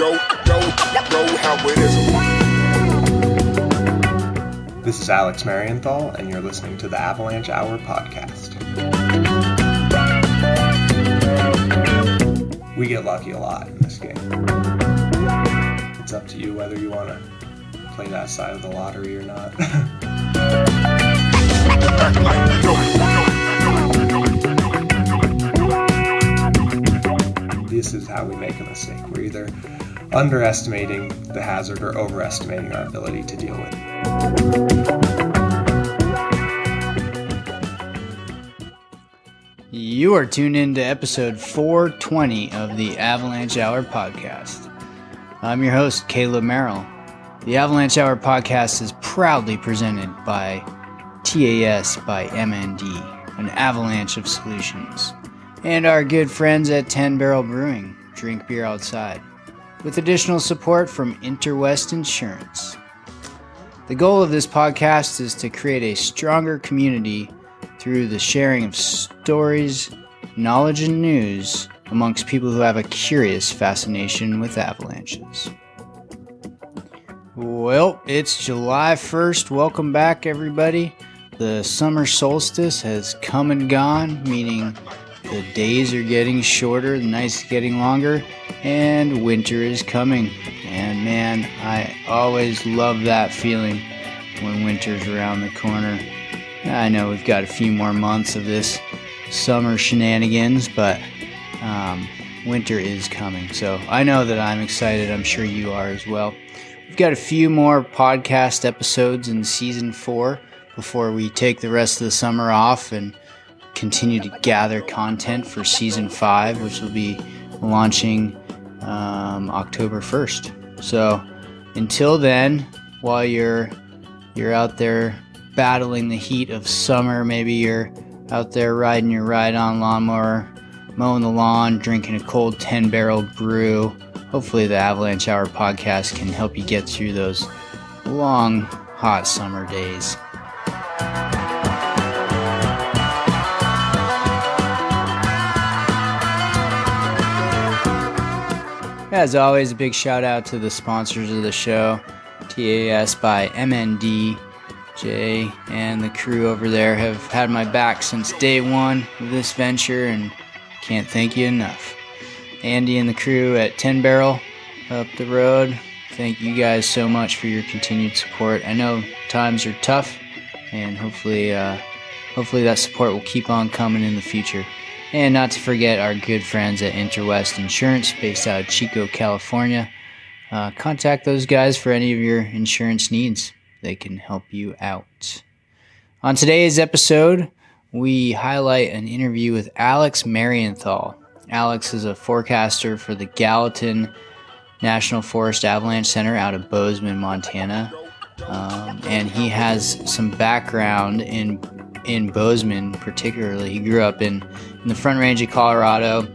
know, know, know how it is. This is Alex Marienthal, and you're listening to the Avalanche Hour podcast. We get lucky a lot in this game. It's up to you whether you want to play that side of the lottery or not. This is how we make a mistake. We're either underestimating the hazard or overestimating our ability to deal with it. You are tuned in to episode 420 of the Avalanche Hour podcast. I'm your host, Caleb Merrill. The Avalanche Hour podcast is proudly presented by TAS by MND, an avalanche of solutions, and our good friends at 10 Barrel Brewing, drink beer outside, with additional support from Interwest Insurance. The goal of this podcast is to create a stronger community through the sharing of stories, knowledge, and news amongst people who have a curious fascination with avalanches. Well, it's July 1st. Welcome back, everybody. The summer solstice has come and gone, meaning the days are getting shorter, the nights getting longer, and winter is coming. And man, I always love that feeling when winter's around the corner. I know we've got a few more months of this summer shenanigans, but um, winter is coming. So I know that I'm excited. I'm sure you are as well. We've got a few more podcast episodes in season four before we take the rest of the summer off and continue to gather content for season five, which will be launching um, October 1st. So until then, while you're you're out there battling the heat of summer, maybe you're out there riding your ride on lawnmower, mowing the lawn, drinking a cold 10 barrel brew. Hopefully, the Avalanche Hour podcast can help you get through those long, hot summer days. As always, a big shout out to the sponsors of the show TAS by MND. Jay and the crew over there have had my back since day one of this venture and can't thank you enough. Andy and the crew at 10 Barrel up the road, thank you guys so much for your continued support. I know times are tough and hopefully uh, hopefully that support will keep on coming in the future. And not to forget our good friends at Interwest Insurance based out of Chico, California. Uh, contact those guys for any of your insurance needs they can help you out. On today's episode, we highlight an interview with Alex Marienthal. Alex is a forecaster for the Gallatin National Forest Avalanche Center out of Bozeman, Montana. Um, and he has some background in in Bozeman, particularly. He grew up in, in the Front Range of Colorado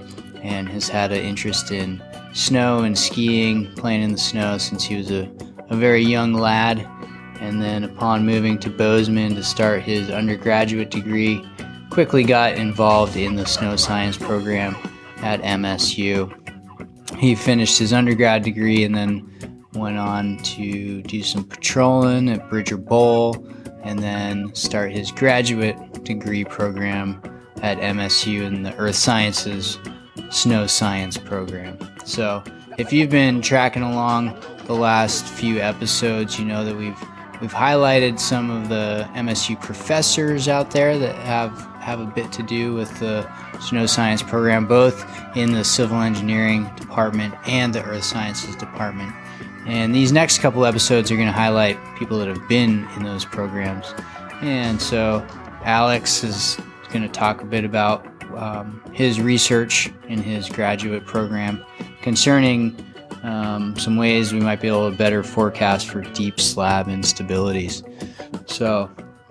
and has had an interest in snow and skiing, playing in the snow since he was a, a very young lad and then upon moving to Bozeman to start his undergraduate degree, quickly got involved in the snow science program at MSU. He finished his undergrad degree and then went on to do some patrolling at Bridger Bowl and then start his graduate degree program at MSU in the Earth Sciences Snow Science program. So, if you've been tracking along the last few episodes, you know that we've We've highlighted some of the MSU professors out there that have, have a bit to do with the snow science program, both in the civil engineering department and the earth sciences department. And these next couple episodes are going to highlight people that have been in those programs. And so Alex is going to talk a bit about um, his research in his graduate program concerning um, some ways we might be able to better forecast for deep slab instabilities. So,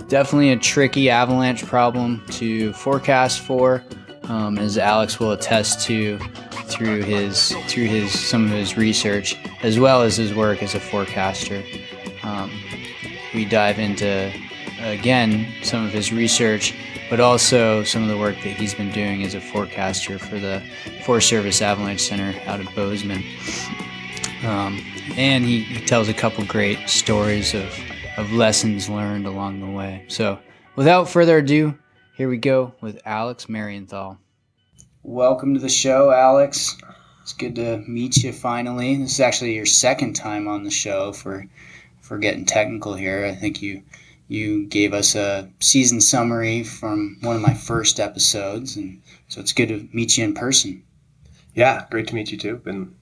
definitely a tricky avalanche problem to forecast for, um, as Alex will attest to through his through his some of his research as well as his work as a forecaster. Um, we dive into again some of his research, but also some of the work that he's been doing as a forecaster for the Forest Service Avalanche Center out of Bozeman. Um, and he, he tells a couple great stories of, of lessons learned along the way. So, without further ado, here we go with Alex Marienthal. Welcome to the show, Alex. It's good to meet you finally. This is actually your second time on the show for for getting technical here. I think you you gave us a season summary from one of my first episodes, and so it's good to meet you in person. Yeah, great to meet you too. Been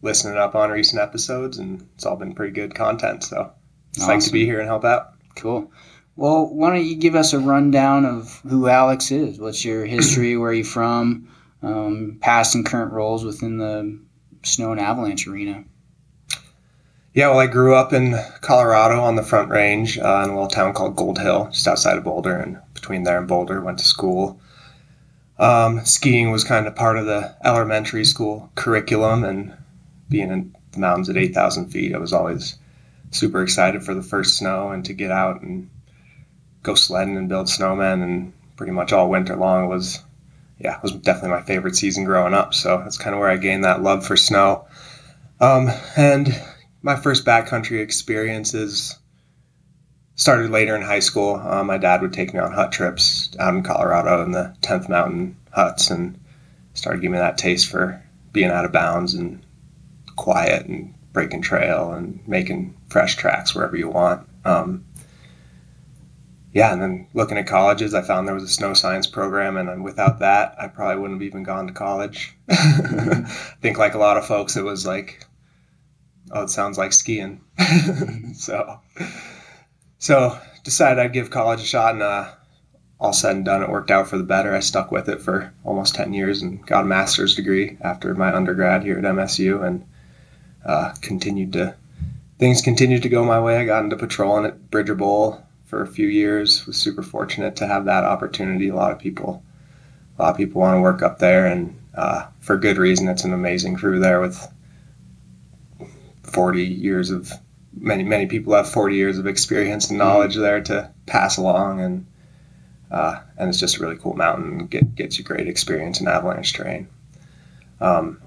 listening up on recent episodes, and it's all been pretty good content. So it's nice to be here and help out. Cool. Well, why don't you give us a rundown of who Alex is? What's your history? Where are you from? Um, past and current roles within the snow and avalanche arena. Yeah, well, I grew up in Colorado on the Front Range uh, in a little town called Gold Hill, just outside of Boulder, and between there and Boulder, went to school. Um, skiing was kind of part of the elementary school curriculum, and being in the mountains at 8,000 feet, I was always super excited for the first snow and to get out and go sledding and build snowmen, and pretty much all winter long was, yeah, was definitely my favorite season growing up. So that's kind of where I gained that love for snow. Um, and my first backcountry experiences started later in high school. Uh, my dad would take me on hut trips out in Colorado in the 10th Mountain huts and started giving me that taste for being out of bounds and quiet and breaking trail and making fresh tracks wherever you want. Um, yeah, and then looking at colleges, I found there was a snow science program, and without that, I probably wouldn't have even gone to college. I think, like a lot of folks, it was like, oh, it sounds like skiing. so, so decided I'd give college a shot, and uh, all said and done, it worked out for the better. I stuck with it for almost ten years and got a master's degree after my undergrad here at MSU, and uh, continued to things continued to go my way. I got into patrolling at Bridger Bowl for a few years. Was super fortunate to have that opportunity. A lot of people, a lot of people want to work up there, and uh, for good reason. It's an amazing crew there with 40 years of many many people have 40 years of experience and knowledge there to pass along and uh, and it's just a really cool mountain get, gets you great experience in avalanche terrain. Um,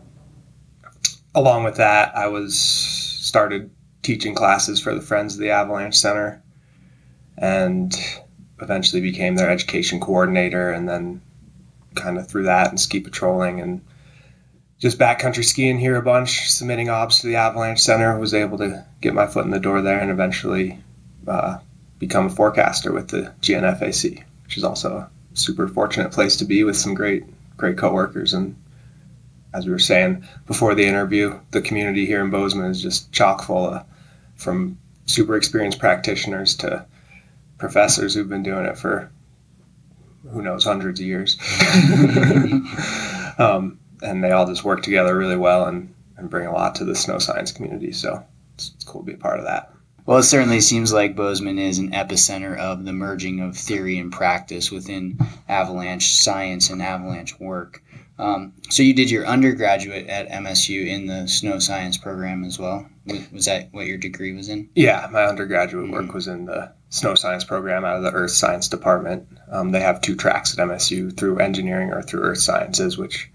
along with that i was started teaching classes for the friends of the avalanche center and eventually became their education coordinator and then kind of through that and ski patrolling and just backcountry skiing here a bunch, submitting obs to the Avalanche Center. Was able to get my foot in the door there and eventually uh, become a forecaster with the GNFAC, which is also a super fortunate place to be with some great, great coworkers. And as we were saying before the interview, the community here in Bozeman is just chock full of from super experienced practitioners to professors who've been doing it for who knows hundreds of years. um, and they all just work together really well and, and bring a lot to the snow science community. So it's, it's cool to be a part of that. Well, it certainly seems like Bozeman is an epicenter of the merging of theory and practice within avalanche science and avalanche work. Um, so you did your undergraduate at MSU in the snow science program as well. Was- Was that what your degree was in? Yeah, my undergraduate work was in the snow science program out of the earth science department. Um, they have two tracks at MSU through engineering or through earth sciences, which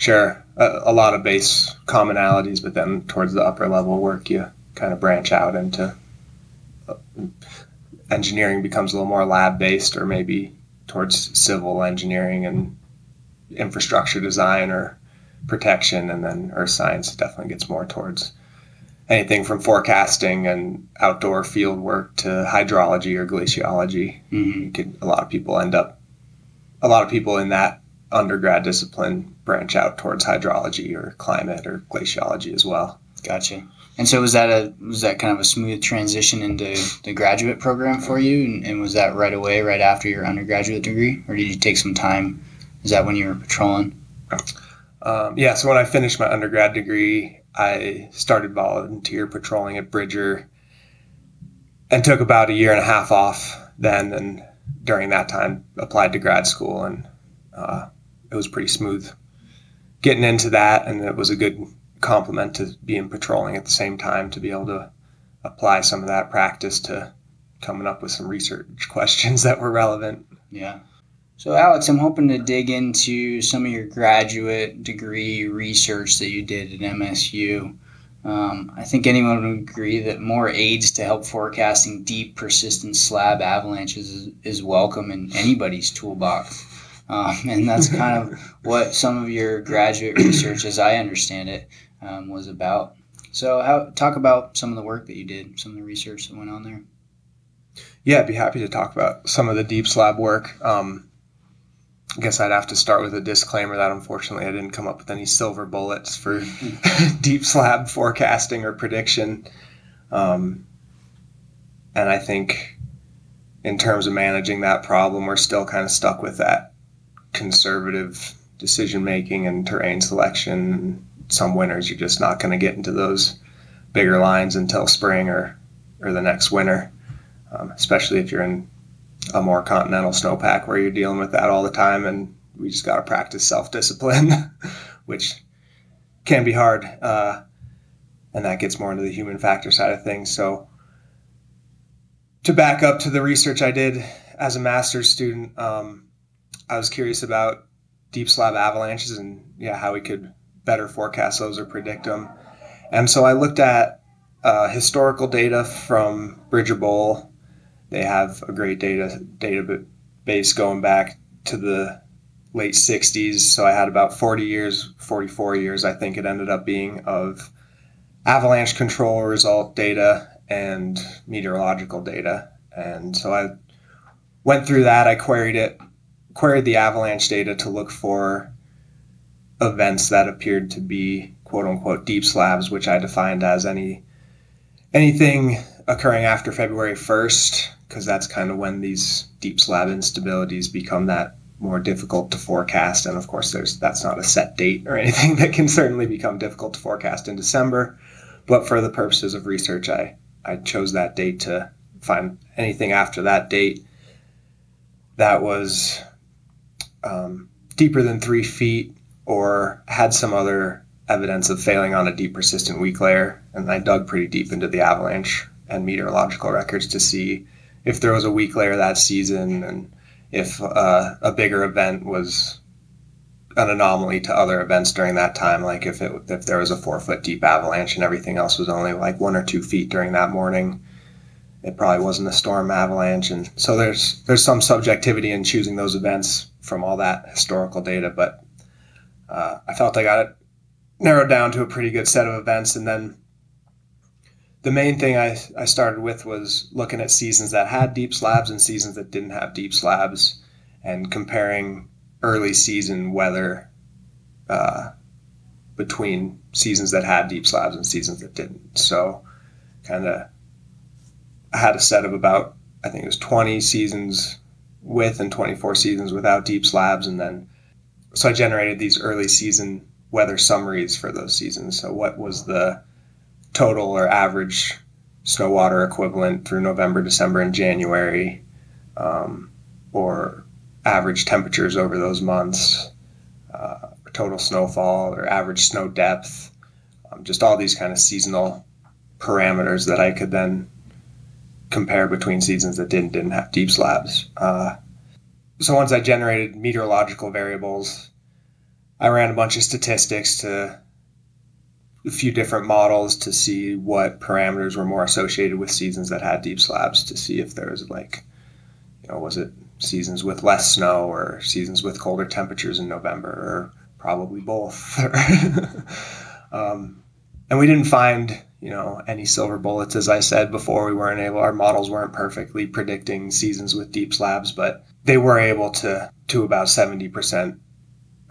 share a, a lot of base commonalities, but then towards the upper level work, you kind of branch out into uh, engineering becomes a little more lab based, or maybe towards civil engineering and infrastructure design or protection, and then earth science definitely gets more towards anything from forecasting and outdoor field work to hydrology or glaciology. Mm-hmm. You could, a lot of people end up, a lot of people in that undergrad discipline branch out towards hydrology or climate or glaciology as well. Gotcha. And so was that a was that kind of a smooth transition into the graduate program for you? And, and was that right away, right after your undergraduate degree, or did you take some time? Is that when you were patrolling? Um, yeah, so when I finished my undergrad degree, I started volunteer patrolling at Bridger and took about a year and a half off then. And during that time, applied to grad school, and uh, it was pretty smooth getting into that. And it was a good complement to being patrolling at the same time to be able to apply some of that practice to coming up with some research questions that were relevant. Yeah. So, Alex, I'm hoping to dig into some of your graduate degree research that you did at MSU. Um, I think anyone would agree that more aids to help forecasting deep, persistent slab avalanches is, is welcome in anybody's toolbox. Um, and that's kind of what some of your graduate research, as I understand it, um, was about. So, how talk about some of the work that you did, some of the research that went on there. Yeah, I'd be happy to talk about some of the deep slab work. Um, I guess I'd have to start with a disclaimer that unfortunately I didn't come up with any silver bullets for deep slab forecasting or prediction. Um, and I think in terms of managing that problem, we're still kind of stuck with that conservative decision making and terrain selection. Some winters you're just not going to get into those bigger lines until spring or, or the next winter, um, especially if you're in a more continental snowpack where you're dealing with that all the time, and we just got to practice self discipline, which can be hard, uh, and that gets more into the human factor side of things. So, to back up to the research I did as a master's student, um, I was curious about deep slab avalanches and yeah, how we could better forecast those or predict them. And so I looked at uh, historical data from Bridger Bowl they have a great data database going back to the late 60s. So I had about 40 years, 44 years, I think it ended up being, of avalanche control result data and meteorological data. And so I went through that. I queried it, queried the avalanche data to look for events that appeared to be quote unquote deep slabs, which I defined as any anything occurring after February 1st because that's kind of when these deep slab instabilities become that more difficult to forecast. And of course, there's that's not a set date or anything that can certainly become difficult to forecast in December. But for the purposes of research, I, I chose that date to find anything after that date that was um, deeper than three feet or had some other evidence of failing on a deep persistent weak layer. And I dug pretty deep into the avalanche and meteorological records to see if there was a weak layer that season and if uh, a bigger event was an anomaly to other events during that time, like if it if there was a four foot deep avalanche and everything else was only like one or two feet during that morning, it probably wasn't a storm avalanche. And so there's there's some subjectivity in choosing those events from all that historical data, but uh, I felt I got it narrowed down to a pretty good set of events, and then the main thing I, I started with was looking at seasons that had deep slabs and seasons that didn't have deep slabs and comparing early season weather uh, between seasons that had deep slabs and seasons that didn't. So, kind of, had a set of about, I think it was 20 seasons with and 24 seasons without deep slabs. And then, so I generated these early season weather summaries for those seasons. So, what was the total or average snow water equivalent through November, December, and January, um, or average temperatures over those months, uh, total snowfall or average snow depth, um, just all these kind of seasonal parameters that I could then compare between seasons that didn't didn't have deep slabs. Uh, so once I generated meteorological variables, I ran a bunch of statistics to a few different models to see what parameters were more associated with seasons that had deep slabs to see if there was like, you know, was it seasons with less snow or seasons with colder temperatures in November or probably both. um, and we didn't find, you know, any silver bullets. As I said before, we weren't able, our models weren't perfectly predicting seasons with deep slabs, but they were able to, to about 70%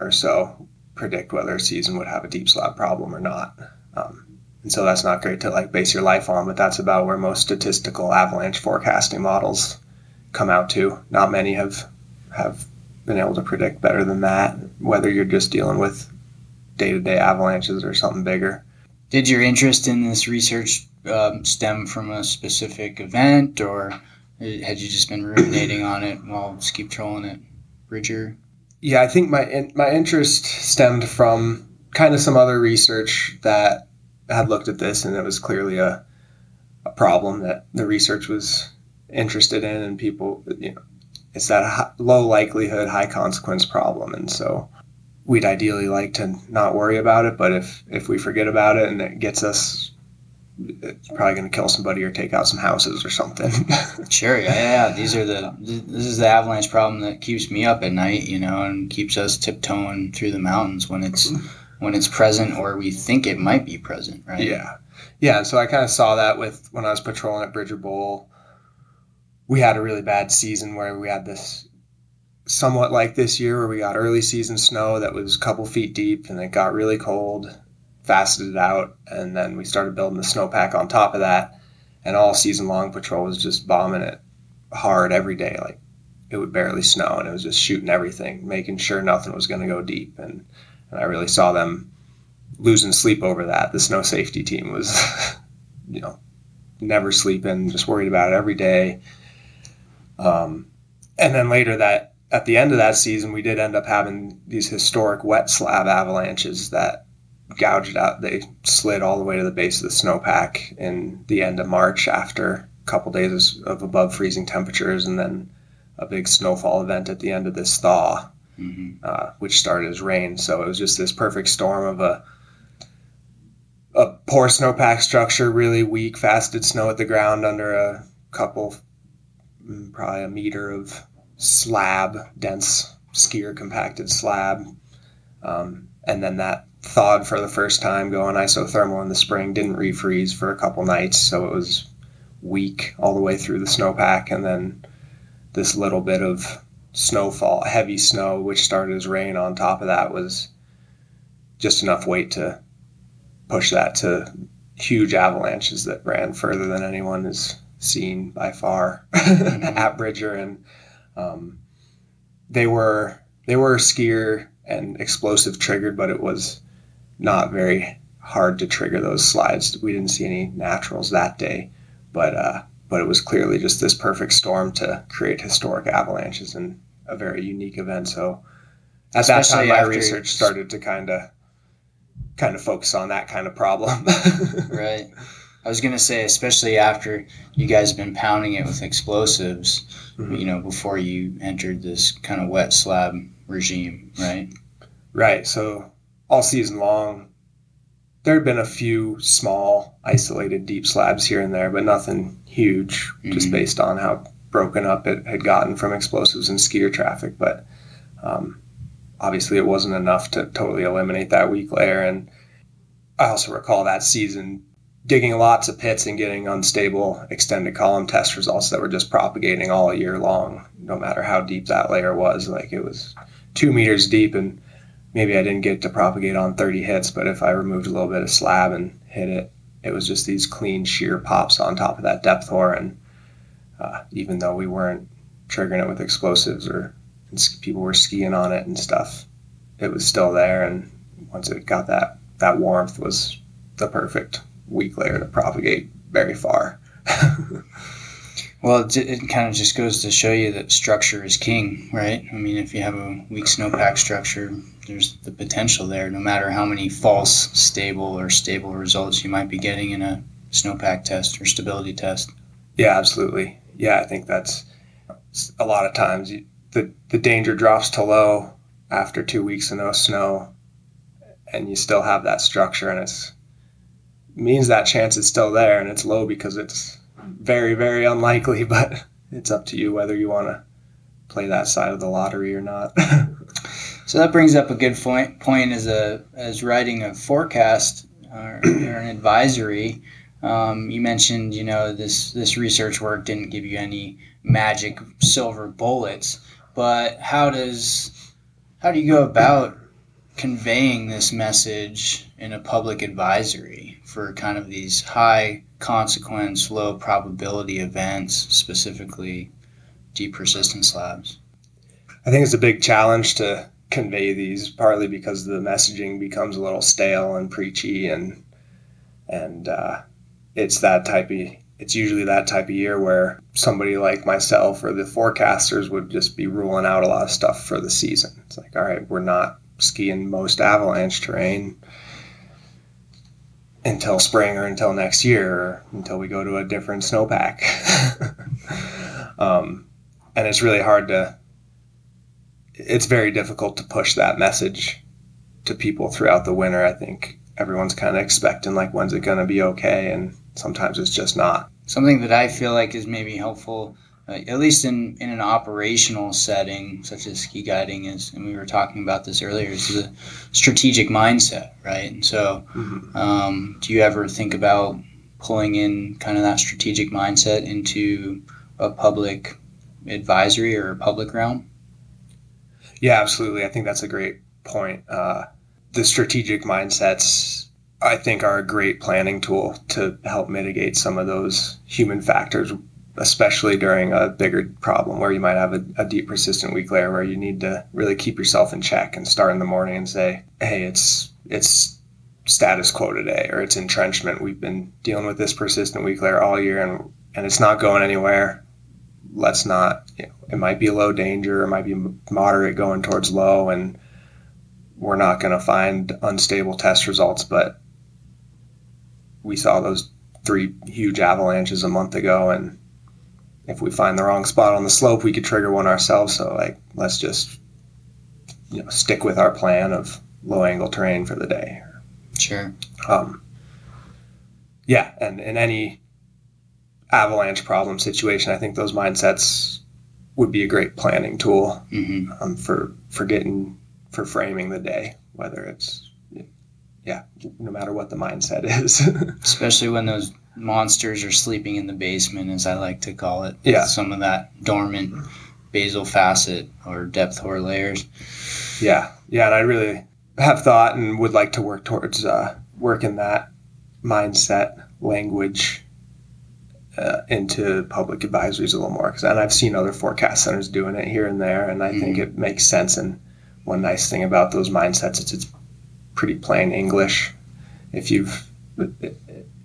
or so predict whether a season would have a deep slab problem or not. Um, and so that's not great to like base your life on, but that's about where most statistical avalanche forecasting models come out to. Not many have have been able to predict better than that, whether you're just dealing with day to day avalanches or something bigger. Did your interest in this research um, stem from a specific event, or had you just been ruminating on it while just keep trolling it, Bridger? Yeah, I think my my interest stemmed from kind of some other research that had looked at this, and it was clearly a a problem that the research was interested in, and people, you know, it's that low likelihood, high consequence problem, and so we'd ideally like to not worry about it, but if if we forget about it and it gets us, it's probably going to kill somebody or take out some houses or something. Sure, yeah, yeah. These are the this is the avalanche problem that keeps me up at night, you know, and keeps us tiptoeing through the mountains when it's when it's present or we think it might be present, right? Yeah. Yeah. So I kind of saw that with when I was patrolling at Bridger Bowl. We had a really bad season where we had this somewhat like this year where we got early season snow that was a couple feet deep and it got really cold, faceted out, and then we started building the snowpack on top of that. And all season long patrol was just bombing it hard every day. Like it would barely snow and it was just shooting everything, making sure nothing was going to go deep. And, and I really saw them losing sleep over that. The snow safety team was, you know, never sleeping, just worried about it every day. Um, and then later that at the end of that season, we did end up having these historic wet slab avalanches that gouged out. They slid all the way to the base of the snowpack in the end of March after a couple days of above freezing temperatures, and then a big snowfall event at the end of this thaw, hmm uh, which started as rain. So it was just this perfect storm of a a poor snowpack structure, really weak, faceted snow at the ground under a couple, mm, probably a meter of slab, dense skier compacted slab. Um, and then that thawed for the first time, going isothermal in the spring, didn't refreeze for a couple nights, so it was weak all the way through the snowpack. And then this little bit of snowfall, heavy snow, which started as rain on top of that, was just enough weight to push that to huge avalanches that ran further than anyone has seen by far at Bridger, and um, they were they were skier and explosive triggered, but it was not very hard to trigger those slides. We didn't see any naturals that day, but uh, but it was clearly just this perfect storm to create historic avalanches and a very unique event. So at that Especially time, my research started to kind of kind of focus on that kind of problem. Right. I was gonna say, especially after you guys have been pounding it with explosives, Mhm. you know, before you entered this kind of wet slab regime, right? Right. So all season long, there had been a few small, isolated deep slabs here and there, but nothing huge, just Mhm. based on how broken up it had gotten from explosives and skier traffic. But um, obviously, it wasn't enough to totally eliminate that weak layer. And I also recall that season digging lots of pits and getting unstable extended column test results that were just propagating all year long, no matter how deep that layer was. Like it was two meters deep and maybe I didn't get to propagate on 30 hits, but if I removed a little bit of slab and hit it, it was just these clean shear pops on top of that depth hoar. And uh, even though we weren't triggering it with explosives or people were skiing on it and stuff, it was still there. And once it got that, that warmth was the perfect weak layer to propagate very far. Well, it, it kind of just goes to show you that structure is king, right? I mean, if you have a weak snowpack structure, there's the potential there, no matter how many false stable or stable results you might be getting in a snowpack test or stability test. Yeah, absolutely. Yeah, I think that's a lot of times you, the the danger drops to low after two weeks of no snow, and you still have that structure, and it's means that chance is still there, and it's low because it's very very unlikely, but it's up to you whether you want to play that side of the lottery or not. So that brings up a good point. Point as a as writing a forecast or, or an advisory. Um, you mentioned, you know, this this research work didn't give you any magic silver bullets, but how does how do you go about conveying this message in a public advisory for kind of these high consequence, low probability events, specifically deep persistence slabs? I think it's a big challenge to convey these, partly because the messaging becomes a little stale and preachy, and and uh, it's that type of it's usually that type of year where somebody like myself or the forecasters would just be ruling out a lot of stuff for the season. It's like, all right, we're not skiing most avalanche terrain until spring or until next year or until we go to a different snowpack. um, and it's really hard to it's very difficult to push that message to people throughout the winter. I think everyone's kind of expecting like when's it going to be okay, and sometimes it's just not. Something that I feel like is maybe helpful, at least in, in an operational setting such as ski guiding is, and we were talking about this earlier, is the strategic mindset, right? And so, Mhm. um, do you ever think about pulling in kind of that strategic mindset into a public advisory or a public realm? Yeah, absolutely. I think that's a great point. Uh, the strategic mindsets, I think, are a great planning tool to help mitigate some of those human factors, especially during a bigger problem where you might have a, a deep, persistent weak layer where you need to really keep yourself in check and start in the morning and say, "Hey, it's it's status quo today, or it's entrenchment. We've been dealing with this persistent weak layer all year, and and it's not going anywhere." let's not you know, it might be low danger it might be moderate going towards low and we're not going to find unstable test results but we saw those three huge avalanches a month ago and if we find the wrong spot on the slope we could trigger one ourselves so like let's just you know stick with our plan of low angle terrain for the day Sure. um, yeah, and in any avalanche problem situation, I think those mindsets would be a great planning tool hmm um, for for getting for framing the day, whether it's yeah, no matter what the mindset is. Especially when those monsters are sleeping in the basement, as I like to call it. Yeah. Some of that dormant basal facet or depth hoar layers. yeah, yeah, and I really have thought and would like to work towards uh, working that mindset language uh, into public advisories a little more. 'Cause- and I've seen other forecast centers doing it here and there, and I think it makes sense. And one nice thing about those mindsets is it's pretty plain English. If you've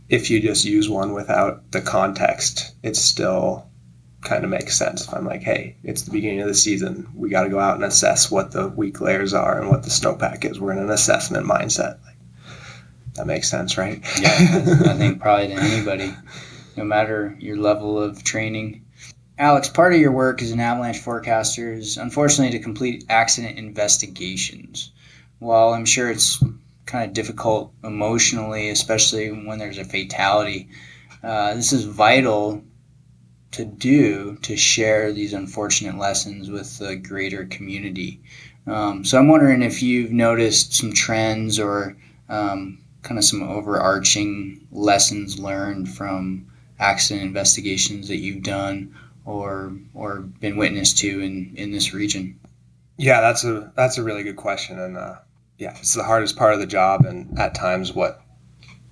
if you just use one without the context, it still kind of makes sense. If I'm like, hey, it's the beginning of the season, we got to go out and assess what the weak layers are and what the snowpack is. We're in an assessment mindset. Like, that makes sense, right? Yeah, I I think probably to anybody, no matter your level of training. Alex, part of your work as an avalanche forecaster is unfortunately to complete accident investigations. While I'm sure it's kind of difficult emotionally, especially when there's a fatality, uh, this is vital to do to share these unfortunate lessons with the greater community. Um, so I'm wondering if you've noticed some trends or um, kind of some overarching lessons learned from accident investigations that you've done or or been witness to in, in this region. Yeah, that's a that's a really good question, and uh, yeah, it's the hardest part of the job, and at times what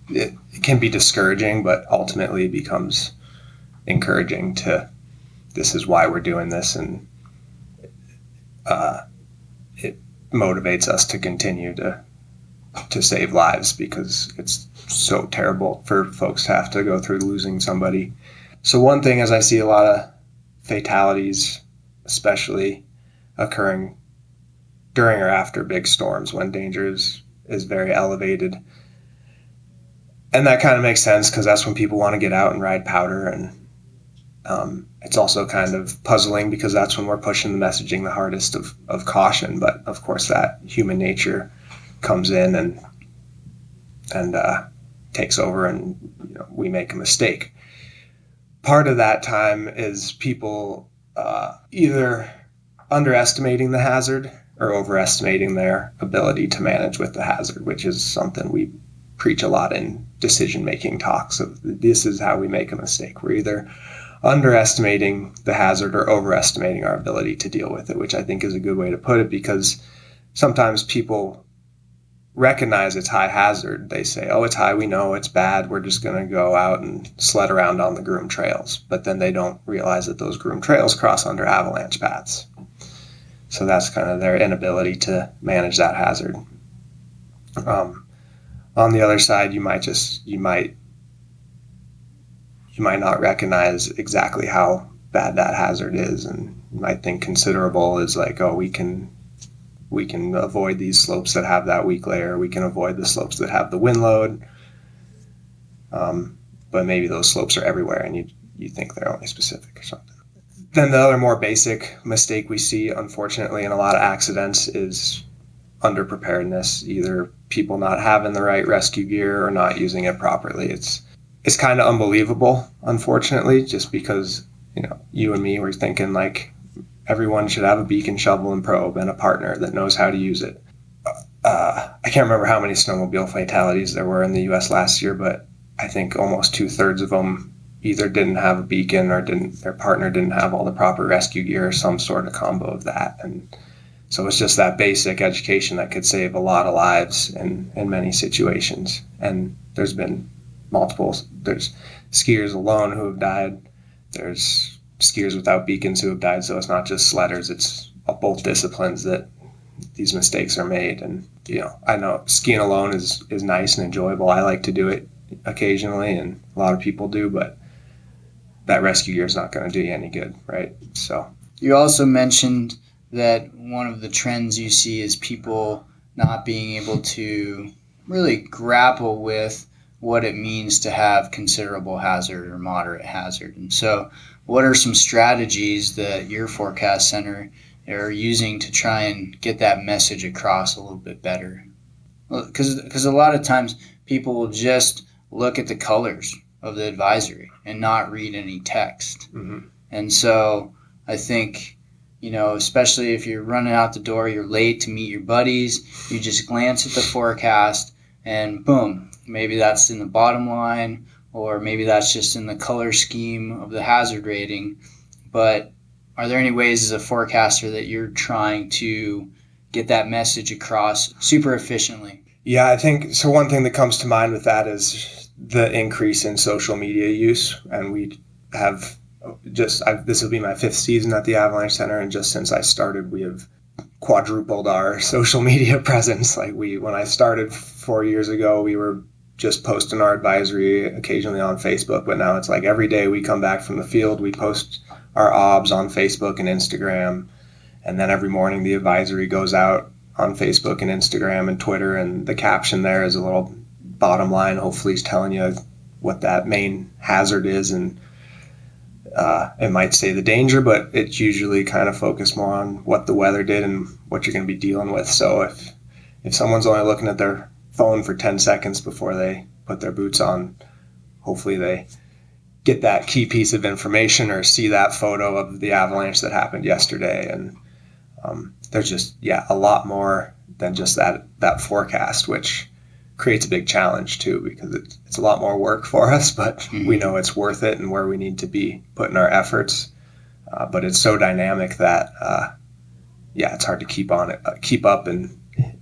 it, it can be discouraging, but ultimately becomes encouraging. To this is why we're doing this, and uh, it motivates us to continue to to save lives because it's so terrible for folks to have to go through losing somebody. So one thing is I see a lot of fatalities, especially occurring during or after big storms when danger is, is very elevated. And that kind of makes sense because that's when people want to get out and ride powder. And um, it's also kind of puzzling because that's when we're pushing the messaging the hardest of, of caution. But of course, that human nature comes in and and uh, takes over, and you know, we make a mistake. Part of that time is people uh, either underestimating the hazard or overestimating their ability to manage with the hazard, which is something we preach a lot in decision making talks of this is how we make a mistake. We're either underestimating the hazard or overestimating our ability to deal with it, which I think is a good way to put it because sometimes people recognize it's high hazard. They say, oh, it's high, we know it's bad, we're just going to go out and sled around on the groom trails. But then they don't realize that those groom trails cross under avalanche paths. So that's kind of their inability to manage that hazard. Um, on the other side, you might just, you might, you might not recognize exactly how bad that hazard is. And you might think considerable is like, oh, we can we can avoid these slopes that have that weak layer. We can avoid the slopes that have the wind load. Um, but maybe those slopes are everywhere and you, you think they're only specific or something. Then the other more basic mistake we see, unfortunately, in a lot of accidents is underpreparedness, either people not having the right rescue gear or not using it properly. It's it's kind of unbelievable, unfortunately, just because you know you and me were thinking like everyone should have a beacon shovel and probe and a partner that knows how to use it. Uh, I can't remember how many snowmobile fatalities there were in the U.S. last year, but I think almost two thirds of them either didn't have a beacon or didn't their partner didn't have all the proper rescue gear or some sort of combo of that. And so it's just that basic education that could save a lot of lives in, in many situations. And there's been multiple there's skiers alone who have died. There's skiers without beacons who have died. So it's not just sledders it's both disciplines that these mistakes are made. And you know i know skiing alone is is nice and enjoyable. I like to do it occasionally and a lot of people do but that rescue gear is not going to do you any good, right? So you also mentioned that one of the trends you see is people not being able to really grapple with what it means to have considerable hazard or moderate hazard. And so, what are some strategies that your forecast center are using to try and get that message across a little bit better? Because because a lot of times people will just look at the colors of the advisory and not read any text. Mm-hmm. And so I think, you know, especially if you're running out the door, you're late to meet your buddies, you just glance at the forecast and boom, maybe that's in the bottom line or maybe that's just in the color scheme of the hazard rating. But are there any ways as a forecaster that you're trying to get that message across super efficiently? Yeah, I think so. One thing that comes to mind with that is the increase in social media use, and we have just I've, this will be my fifth season at the Avalanche Center, and just since I started, we have quadrupled our social media presence. Like we, when I started four years ago, we were just posting our advisory occasionally on Facebook, but now it's like every day we come back from the field, we post our obs on Facebook and Instagram, and then every morning the advisory goes out on Facebook and Instagram and Twitter, and the caption there is a little bottom line hopefully is telling you what that main hazard is and uh, it might say the danger but it's usually kind of focused more on what the weather did and what you're going to be dealing with. So if if someone's only looking at their phone for 10 seconds before they put their boots on hopefully they get that key piece of information or see that photo of the avalanche that happened yesterday. And um, there's just yeah a lot more than just that that forecast which creates a big challenge too because it's, it's a lot more work for us, but mm-hmm. we know it's worth it and where we need to be putting our efforts. Uh, but it's so dynamic that uh, yeah, it's hard to keep on it, uh, keep up and you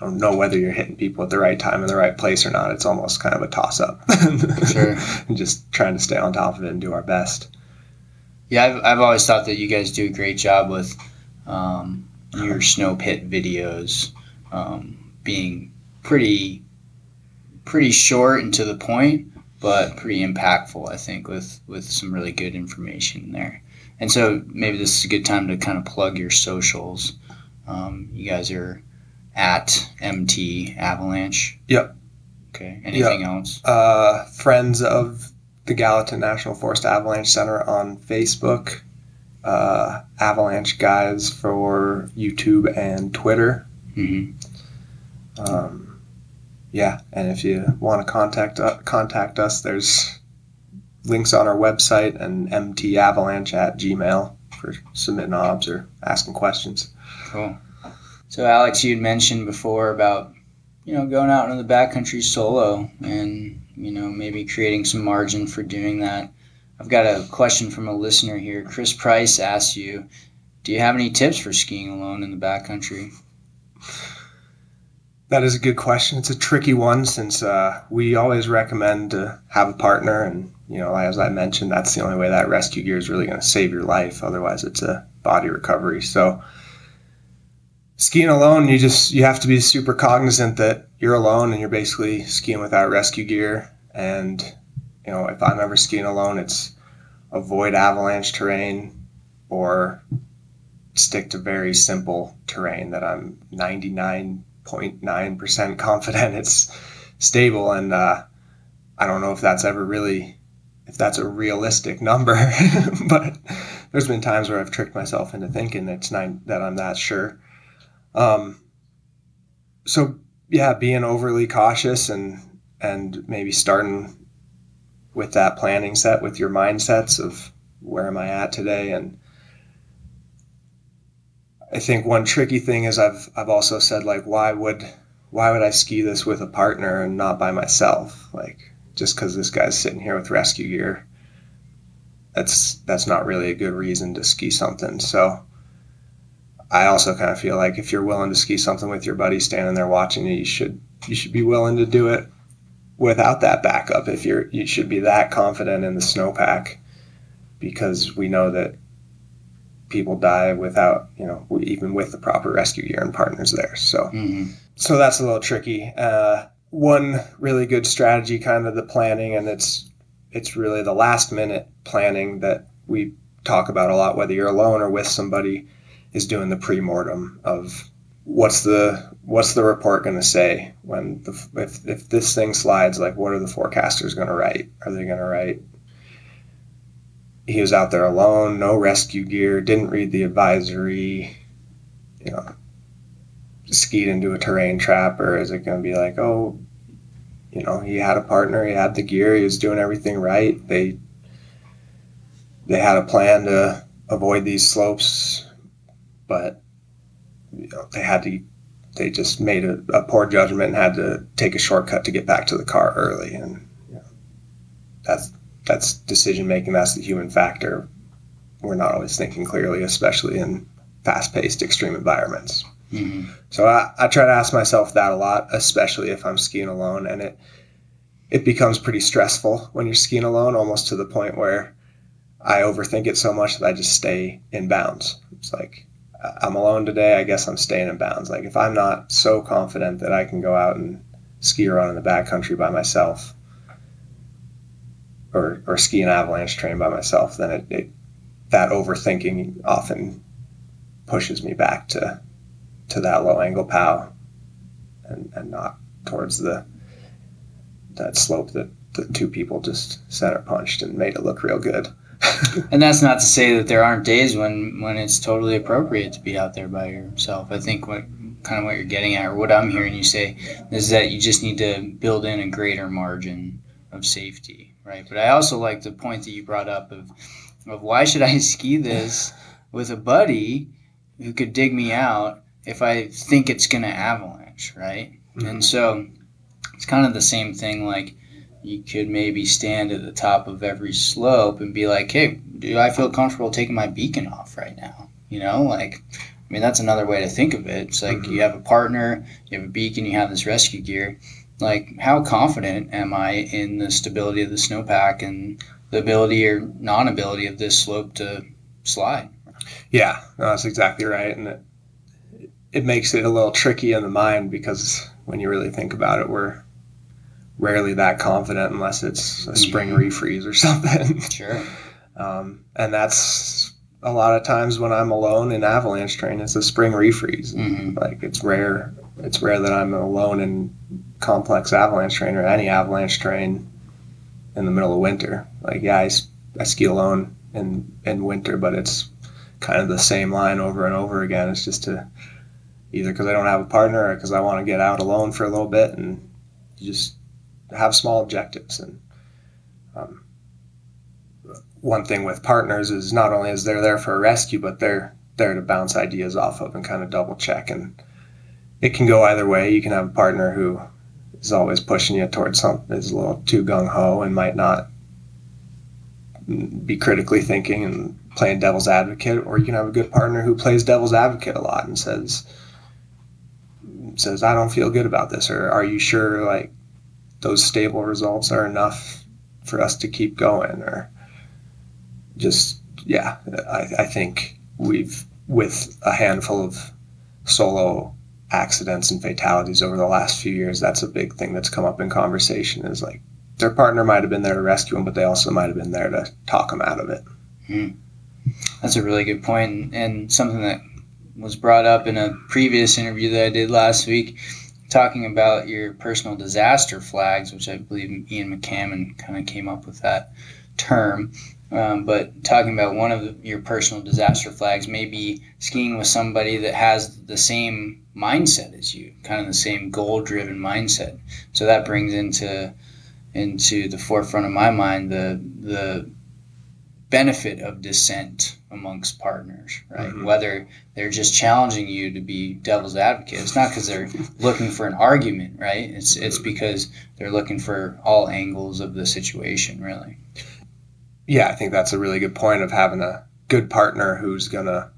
know know whether you're hitting people at the right time in the right place or not. It's almost kind of a toss up. sure. just trying to stay on top of it and do our best. Yeah, I've, I've always thought that you guys do a great job with um, your snow pit videos um, being pretty pretty short and to the point, but pretty impactful. I think with with some really good information there. And so maybe this is a good time to kind of plug your socials. Um, you guys are at MT Avalanche. Yep. Okay. Anything yep. else? Uh, friends of the Gallatin National Forest Avalanche Center on Facebook. Uh, Avalanche guys for YouTube and Twitter. Mm-hmm. Um, yeah, and if you want to contact uh, contact us, there's links on our website and mtavalanche at gmail for submitting obs or asking questions. Cool. So Alex, you'd mentioned before about you know going out into the backcountry solo and you know maybe creating some margin for doing that. I've got a question from a listener here. Chris Price asks you, "Do you have any tips for skiing alone in the backcountry?" That is a good question. It's a tricky one since uh, we always recommend to have a partner, and you know, as I mentioned, that's the only way that rescue gear is really going to save your life. Otherwise, it's a body recovery. So, skiing alone, you just you have to be super cognizant that you're alone and you're basically skiing without rescue gear. And you know, if I'm ever skiing alone, it's avoid avalanche terrain or stick to very simple terrain that I'm 99 0.9% confident it's stable. And uh, I don't know if that's ever really, if that's a realistic number, but there's been times where I've tricked myself into thinking it's nine, that I'm that sure. Um, so yeah, being overly cautious and and maybe starting with that planning set with your mindsets of where am I at today and I think one tricky thing is I've I've also said like why would why would I ski this with a partner and not by myself like just because this guy's sitting here with rescue gear that's that's not really a good reason to ski something so I also kind of feel like if you're willing to ski something with your buddy standing there watching you, you should you should be willing to do it without that backup. If you're you should be that confident in the snowpack because we know that people die without you know even with the proper rescue gear and partners there. So Mm-hmm. so that's a little tricky. Uh, one really good strategy, kind of the planning, and it's it's really the last minute planning that we talk about a lot, whether you're alone or with somebody, is doing the pre-mortem of what's the what's the report going to say when the, if if this thing slides, like what are the forecasters going to write? Are they going to write? He was out there alone, no rescue gear, didn't read the advisory, you know, skied into a terrain trap, or is it going to be like, oh, you know, he had a partner, he had the gear, he was doing everything right. They they had a plan to avoid these slopes, but you know, they had to. They just made a, a poor judgment and had to take a shortcut to get back to the car early, and you know, that's that's decision making. That's the human factor. We're not always thinking clearly, especially in fast-paced, extreme environments. Mm-hmm. So I, I try to ask myself that a lot, especially if I'm skiing alone, and it it becomes pretty stressful when you're skiing alone, almost to the point where I overthink it so much that I just stay in bounds. It's like I'm alone today. I guess I'm staying in bounds. Like if I'm not so confident that I can go out and ski around in the backcountry by myself, or or ski an avalanche terrain by myself, then it, it that overthinking often pushes me back to to that low angle pow and, and not towards the that slope that the two people just center punched and made it look real good. And that's not to say that there aren't days when when it's totally appropriate to be out there by yourself. I think what kind of what you're getting at, or what I'm hearing you say, is that you just need to build in a greater margin of safety, right? But I also like the point that you brought up of of why should I ski this with a buddy who could dig me out if I think it's going to avalanche, right? And so it's kind of the same thing like you could maybe stand at the top of every slope and be like, hey, do I feel comfortable taking my beacon off right now? You know, like, I mean, that's another way to think of it. It's like Mhm. you have a partner, you have a beacon, you have this rescue gear. Like, how confident am I in the stability of the snowpack and the ability or non ability of this slope to slide? Yeah, no, that's exactly right, and it it makes it a little tricky in the mind because when you really think about it, we're rarely that confident unless it's a spring Mhm. refreeze or something. Sure. Um, and that's a lot of times when I'm alone in avalanche terrain, it's a spring refreeze. hmm Like it's rare. It's rare that I'm alone in complex avalanche terrain or any avalanche terrain in the middle of winter. Like yeah, I ski alone in in winter, but it's kind of the same line over and over again. It's just to either because I don't have a partner or because I want to get out alone for a little bit and just have small objectives and. Um, one thing with partners is not only is they're there for a rescue, but they're there to bounce ideas off of and kind of double check. And it can go either way. You can have a partner who is always pushing you towards something is a little too gung ho and might not be critically thinking and playing devil's advocate, or you can have a good partner who plays devil's advocate a lot and says says I don't feel good about this, or are you sure like those stable results are enough for us to keep going, or just yeah, I, I think we've with a handful of solo accidents and fatalities over the last few years. That's a big thing that's come up in conversation. Is like their partner might have been there to rescue them, but they also might have been there to talk them out of it. Hmm. That's a really good point, and something that was brought up in a previous interview that I did last week, talking about your personal disaster flags, which I believe Ian McCammon kind of came up with that term. Um, but talking about one of the, your personal disaster flags, maybe skiing with somebody that has the same mindset as you, kind of the same goal-driven mindset. So that brings into into the forefront of my mind the the benefit of dissent amongst partners, right? Mhm. Whether they're just challenging you to be devil's advocate. It's not because they're looking for an argument, right? It's it's because they're looking for all angles of the situation, really. Yeah, I think that's a really good point of having a good partner who's gonna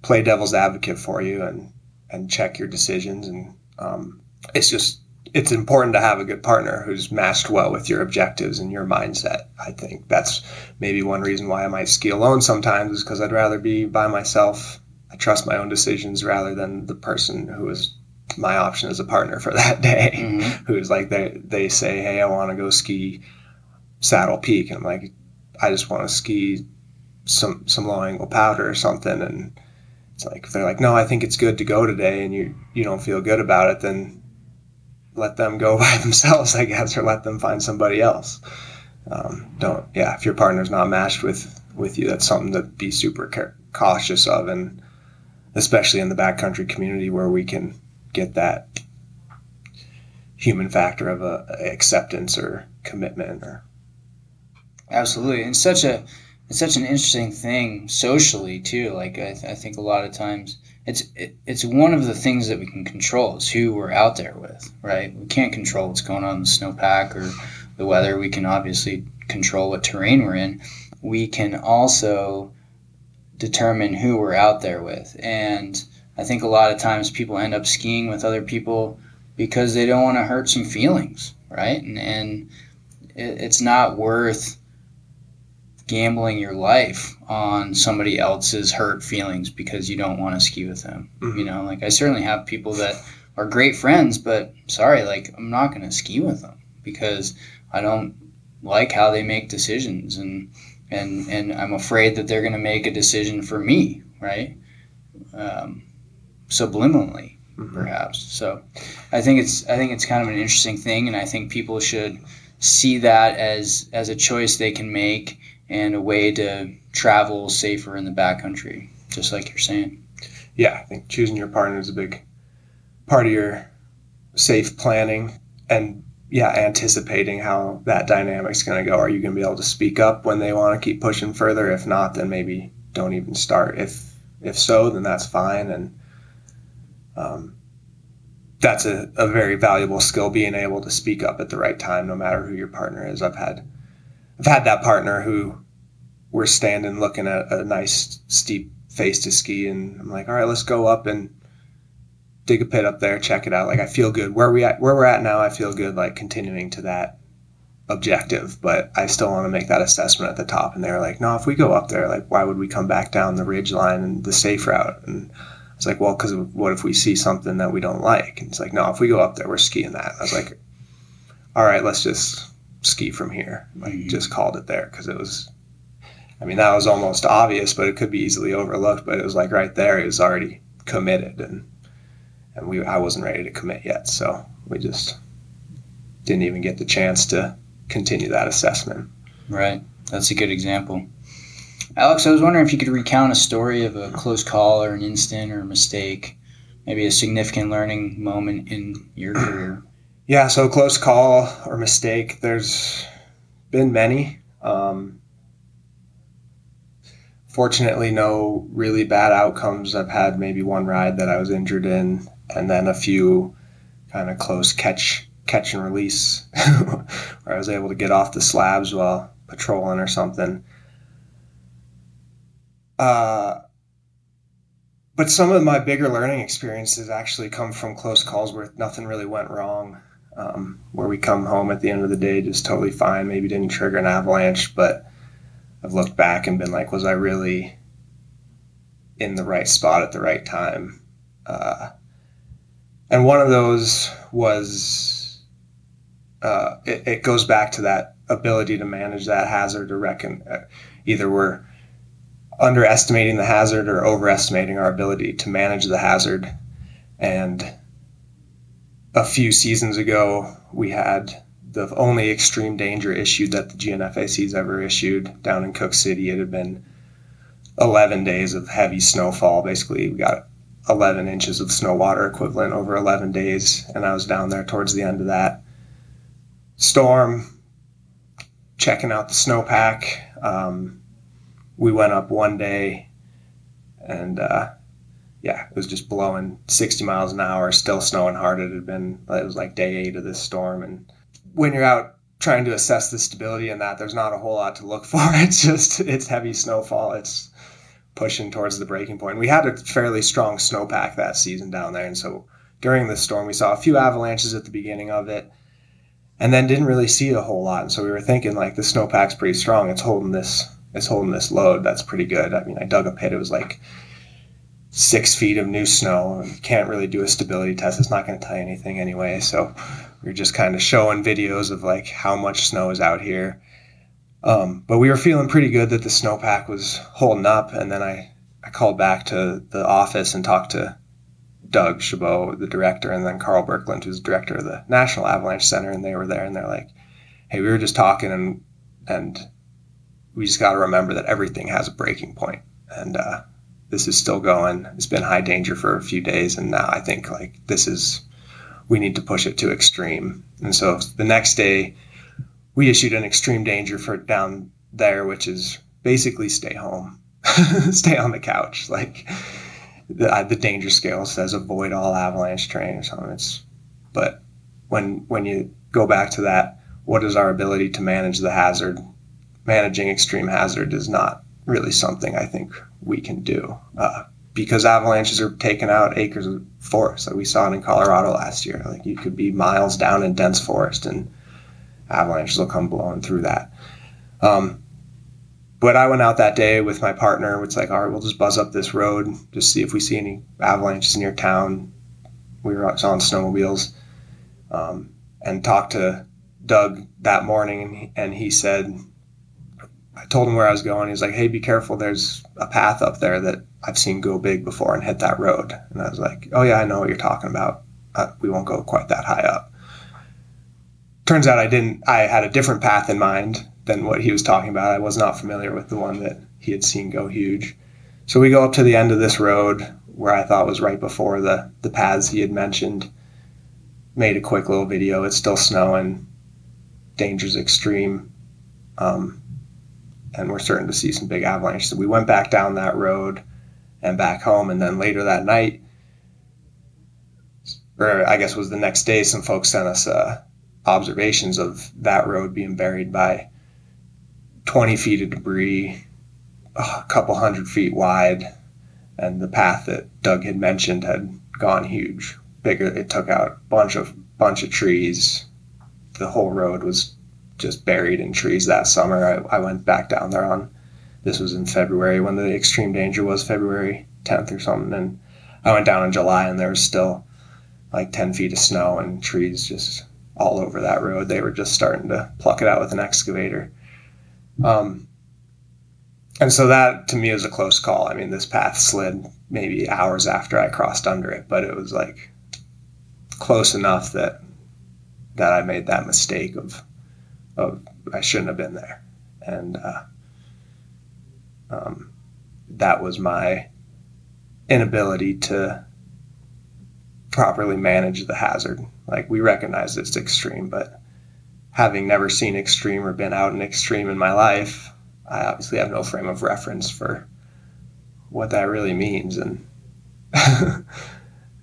play devil's advocate for you and and check your decisions. And um, it's just it's important to have a good partner who's matched well with your objectives and your mindset. I think that's maybe one reason why I might ski alone sometimes is because I'd rather be by myself. I trust my own decisions rather than the person who is my option as a partner for that day. Mhm. Who's like they they say, hey, I want to go ski Saddle Peak, and I'm like, I just want to ski some some low angle powder or something, and it's like if they're like, no, I think it's good to go today, and you you don't feel good about it, then let them go by themselves, I guess, or let them find somebody else. Um, don't yeah, if your partner's not matched with with you, that's something to be super ca- cautious of, and especially in the backcountry community where we can get that human factor of a, acceptance or commitment or Absolutely, and such a it's such an interesting thing socially too. Like I, th- I think a lot of times it's it, it's one of the things that we can control is who we're out there with, right? We can't control what's going on in the snowpack or the weather. We can obviously control what terrain we're in. We can also determine who we're out there with, and I think a lot of times people end up skiing with other people because they don't want to hurt some feelings, right? And and it, it's not worth gambling your life on somebody else's hurt feelings because you don't want to ski with them. Mhm. You know, like I certainly have people that are great friends, but sorry, like I'm not going to ski with them because I don't like how they make decisions and and and I'm afraid that they're going to make a decision for me, right? Um, subliminally perhaps. So I think it's I think it's kind of an interesting thing, and I think people should see that as as a choice they can make and a way to travel safer in the backcountry, just like you're saying. yeah, I think choosing your partner is a big part of your safe planning and yeah, anticipating how that dynamic's going to go. Are you going to be able to speak up when they want to keep pushing further? If not, then maybe don't even start. If if so, then that's fine. And um, that's a, a very valuable skill, being able to speak up at the right time, no matter who your partner is. I've had I've had that partner who we're standing looking at a nice steep face to ski, and I'm like, all right, let's go up and dig a pit up there, check it out. Like I feel good where we at where we're at now. I feel good like continuing to that objective, but I still want to make that assessment at the top. And they're like, no, if we go up there, like why would we come back down the ridge line and the safe route? And it's like, well, because what if we see something that we don't like? And it's like, no, if we go up there, we're skiing that. I was like, all right, let's just ski from here. Like Mhm. just called it there because it was. I mean, that was almost obvious, but it could be easily overlooked. But it was like right there, it was already committed, and and we I wasn't ready to commit yet, so we just didn't even get the chance to continue that assessment. Right. That's a good example. Alex, I was wondering if you could recount a story of a close call or an instant or a mistake, maybe a significant learning moment in your career. Yeah, so close call or mistake. There's been many. Um, fortunately, no really bad outcomes. I've had maybe one ride that I was injured in, and then a few kind of close catch catch and release where I was able to get off the slabs while patrolling or something. Uh, but some of my bigger learning experiences actually come from close calls where nothing really went wrong um, where we come home at the end of the day just totally fine. Maybe didn't trigger an avalanche, but I've looked back and been like, was I really in the right spot at the right time? Uh, and one of those was uh, it, it goes back to that ability to manage that hazard or reckon uh, either we're underestimating the hazard or overestimating our ability to manage the hazard and a few seasons ago, we had the only extreme danger issue that the GNFAC's ever issued down in Cooke City. It had been 11 days of heavy snowfall. Basically, we got 11 inches of snow water equivalent over 11 days, and I was down there towards the end of that storm, checking out the snowpack. Um, we went up one day, and uh, yeah, it was just blowing 60 miles an hour, still snowing hard. It had been, it was like day eight of this storm. And when you're out trying to assess the stability in that, there's not a whole lot to look for. It's just, it's heavy snowfall. It's pushing towards the breaking point. We had a fairly strong snowpack that season down there. And so during the storm, we saw a few avalanches at the beginning of it and then didn't really see a whole lot. And so we were thinking like the snowpack's pretty strong. It's holding this, it's holding this load. That's pretty good. I mean, I dug a pit. It was like six feet of new snow. You can't really do a stability test. It's not going to tell you anything anyway. So we are just kind of showing videos of like how much snow is out here. Um, but we were feeling pretty good that the snowpack was holding up. And then I, I called back to the office and talked to Doug Chabot, the director, and then Karl Birkeland, who's director of the National Avalanche Center. And they were there and they're like, hey, we were just talking and, and we just got to remember that everything has a breaking point. And, uh, this is still going. It's been high danger for a few days, and now I think like this is we need to push it to extreme. And so the next day, we issued an extreme danger for down there, which is basically stay home, stay on the couch. Like the, the danger scale says avoid all avalanche terrain or something. It's but when when you go back to that, what is our ability to manage the hazard? Managing extreme hazard is not really something I think we can do uh, because avalanches are taking out acres of forest. Like we saw it in Colorado last year. Like you could be miles down in dense forest and avalanches will come blowing through that. Um, but I went out that day with my partner. It's like, all right, we'll just buzz up this road, just see if we see any avalanches near town. We were on snowmobiles um, and talked to Doug that morning, and he said, told him where I was going. He's like, "Hey, be careful. There's a path up there that I've seen go big before and hit that road." And I was like, "Oh yeah, I know what you're talking about. Uh, we won't go quite that high up." Turns out I didn't. I had a different path in mind than what he was talking about. I was not familiar with the one that he had seen go huge. So we go up to the end of this road where I thought was right before the the paths he had mentioned. Made a quick little video. It's still snowing. Danger's extreme. Um, and we're starting to see some big avalanches. So we went back down that road and back home, and then later that night, or I guess was the next day, some folks sent us uh, observations of that road being buried by 20 feet of debris, a couple hundred feet wide, and the path that Doug had mentioned had gone huge, bigger. It took out a bunch of bunch of trees. The whole road was just buried in trees that summer. I, I went back down there on this was in February when the extreme danger was February 10th or something. And I went down in July and there was still like 10 feet of snow and trees just all over that road. They were just starting to pluck it out with an excavator. Um, and so that to me was a close call. I mean, this path slid maybe hours after I crossed under it, but it was like close enough that that I made that mistake of of I shouldn't have been there, and uh, um, that was my inability to properly manage the hazard. Like we recognize it's extreme, but having never seen extreme or been out in extreme in my life, I obviously have no frame of reference for what that really means and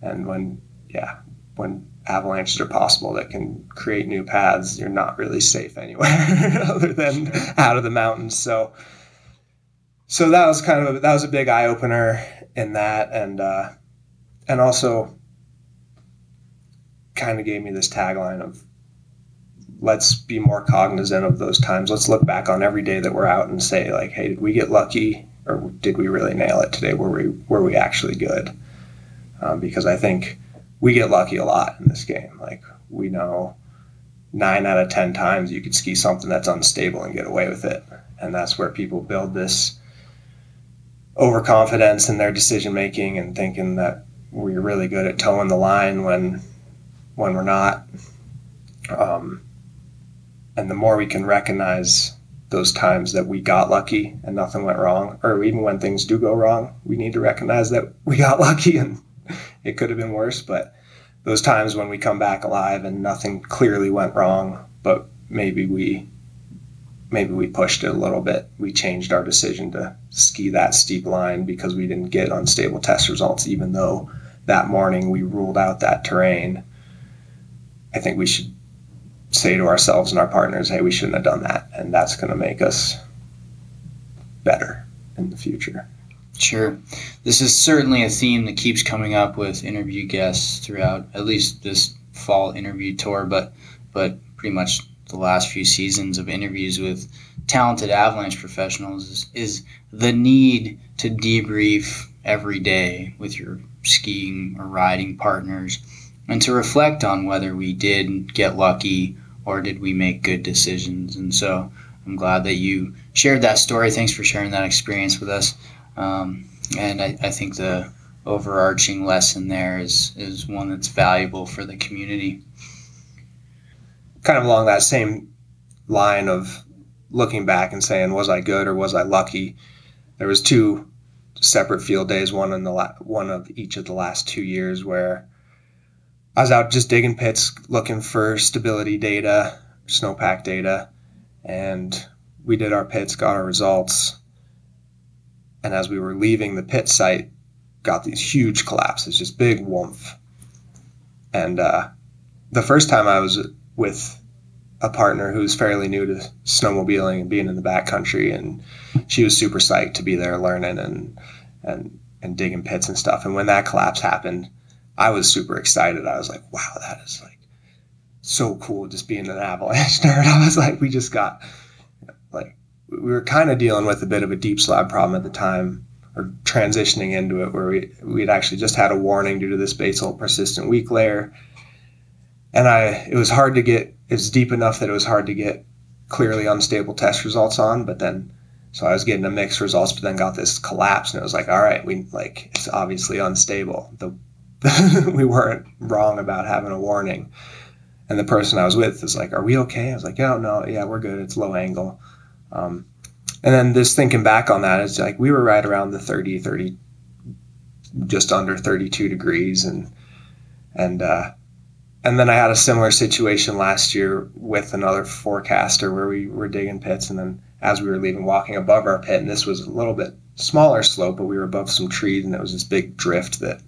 and when yeah when avalanches are possible that can create new paths, you're not really safe anywhere other than out of the mountains. So, so that was kind of a, that was a big eye opener in that, and uh, and also kind of gave me this tagline of let's be more cognizant of those times. Let's look back on every day that we're out and say like, hey, did we get lucky or did we really nail it today? Were we were we actually good? Um, because I think we get lucky a lot in this game. Like we know nine out of ten times you could ski something that's unstable and get away with it, and that's where people build this overconfidence in their decision making and thinking that we're really good at toeing the line when when we're not. Um, and the more we can recognize those times that we got lucky and nothing went wrong, or even when things do go wrong, we need to recognize that we got lucky and it could have been worse. But those times when we come back alive and nothing clearly went wrong, but maybe we maybe we pushed it a little bit. We changed our decision to ski that steep line because we didn't get unstable test results, even though that morning we ruled out that terrain. I think we should say to ourselves and our partners, hey, we shouldn't have done that. And that's going to make us better in the future. Sure. This is certainly a theme that keeps coming up with interview guests throughout at least this fall interview tour, but but pretty much the last few seasons of interviews with talented avalanche professionals is, is the need to debrief every day with your skiing or riding partners and to reflect on whether we did get lucky or did we make good decisions. And so I'm glad that you shared that story. Thanks for sharing that experience with us. Um, and I, I think the overarching lesson there is, is one that's valuable for the community. Kind of along that same line of looking back and saying, was I good or was I lucky? There was two separate field days, one in the la- one of each of the last two years where I was out just digging pits, looking for stability data, snowpack data, and we did our pits, got our results, and as we were leaving the pit site, got these huge collapses, just big woomph. And uh, the first time I was with a partner who's fairly new to snowmobiling and being in the backcountry, and she was super psyched to be there learning and and and digging pits and stuff. And when that collapse happened, I was super excited. I was like, wow, that is like so cool just being an avalanche nerd. I was like, we just got we were kind of dealing with a bit of a deep slab problem at the time or transitioning into it where we we'd actually just had a warning due to this basal persistent weak layer. And I it was hard to get it's deep enough that it was hard to get clearly unstable test results on, but then so I was getting a mixed results, but then got this collapse, and it was like, all right, we like it's obviously unstable. The we weren't wrong about having a warning. And the person I was with is like, "Are we okay?" I was like, "Yeah, no, yeah, we're good. It's low angle." Um, and then just thinking back on that, it's like we were right around the 30, 30, just under 32 degrees, and and uh, and then I had a similar situation last year with another forecaster where we were digging pits, and then as we were leaving, walking above our pit, and this was a little bit smaller slope, but we were above some trees, and it was this big drift that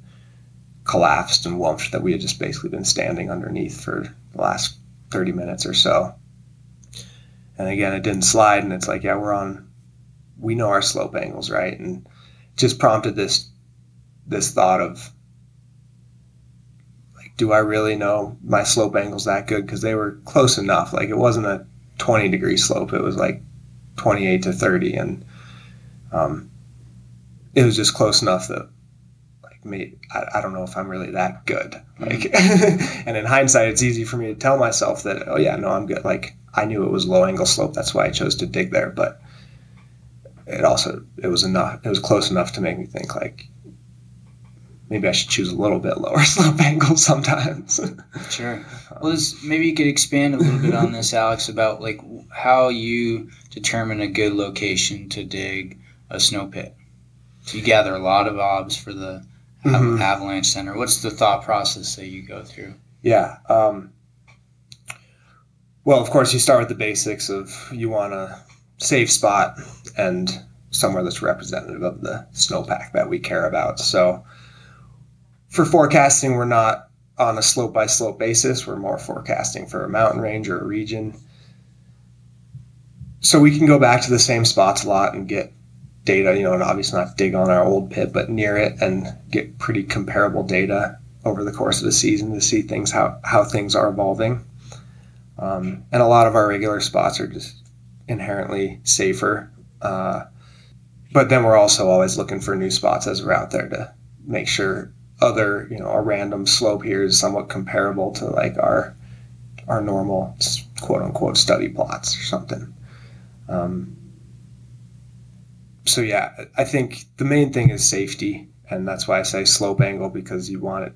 collapsed and wumphed that we had just basically been standing underneath for the last 30 minutes or so. And again, it didn't slide, and it's like, yeah, we're on, we know our slope angles, right? And just prompted this this thought of like, do I really know my slope angles that good? Because they were close enough. Like it wasn't a 20 degree slope; it was like 28 to 30, and um, it was just close enough that like me I, I, don't know if i'm really that good like and in hindsight it's easy for me to tell myself that oh yeah no i'm good like i knew it was low angle slope that's why i chose to dig there but it also it was enough it was close enough to make me think like maybe i should choose a little bit lower slope angle sometimes sure well this, maybe you could expand a little bit on this alex about like how you determine a good location to dig a snow pit so you gather a lot of obs for the mm-hmm. Avalanche Center? What's the thought process that you go through? Yeah. Um, well, of course, you start with the basics of you want a safe spot and somewhere that's representative of the snowpack that we care about. So for forecasting, we're not on a slope by slope basis. We're more forecasting for a mountain range or a region. So we can go back to the same spots a lot and get data, you know, and obviously not dig on our old pit, but near it and get pretty comparable data over the course of the season to see things how, how things are evolving. Um, and a lot of our regular spots are just inherently safer. Uh, but then we're also always looking for new spots as we're out there to make sure other, you know, a random slope here is somewhat comparable to like our our normal quote unquote study plots or something. Um, so yeah, I think the main thing is safety, and that's why I say slope angle because you want it.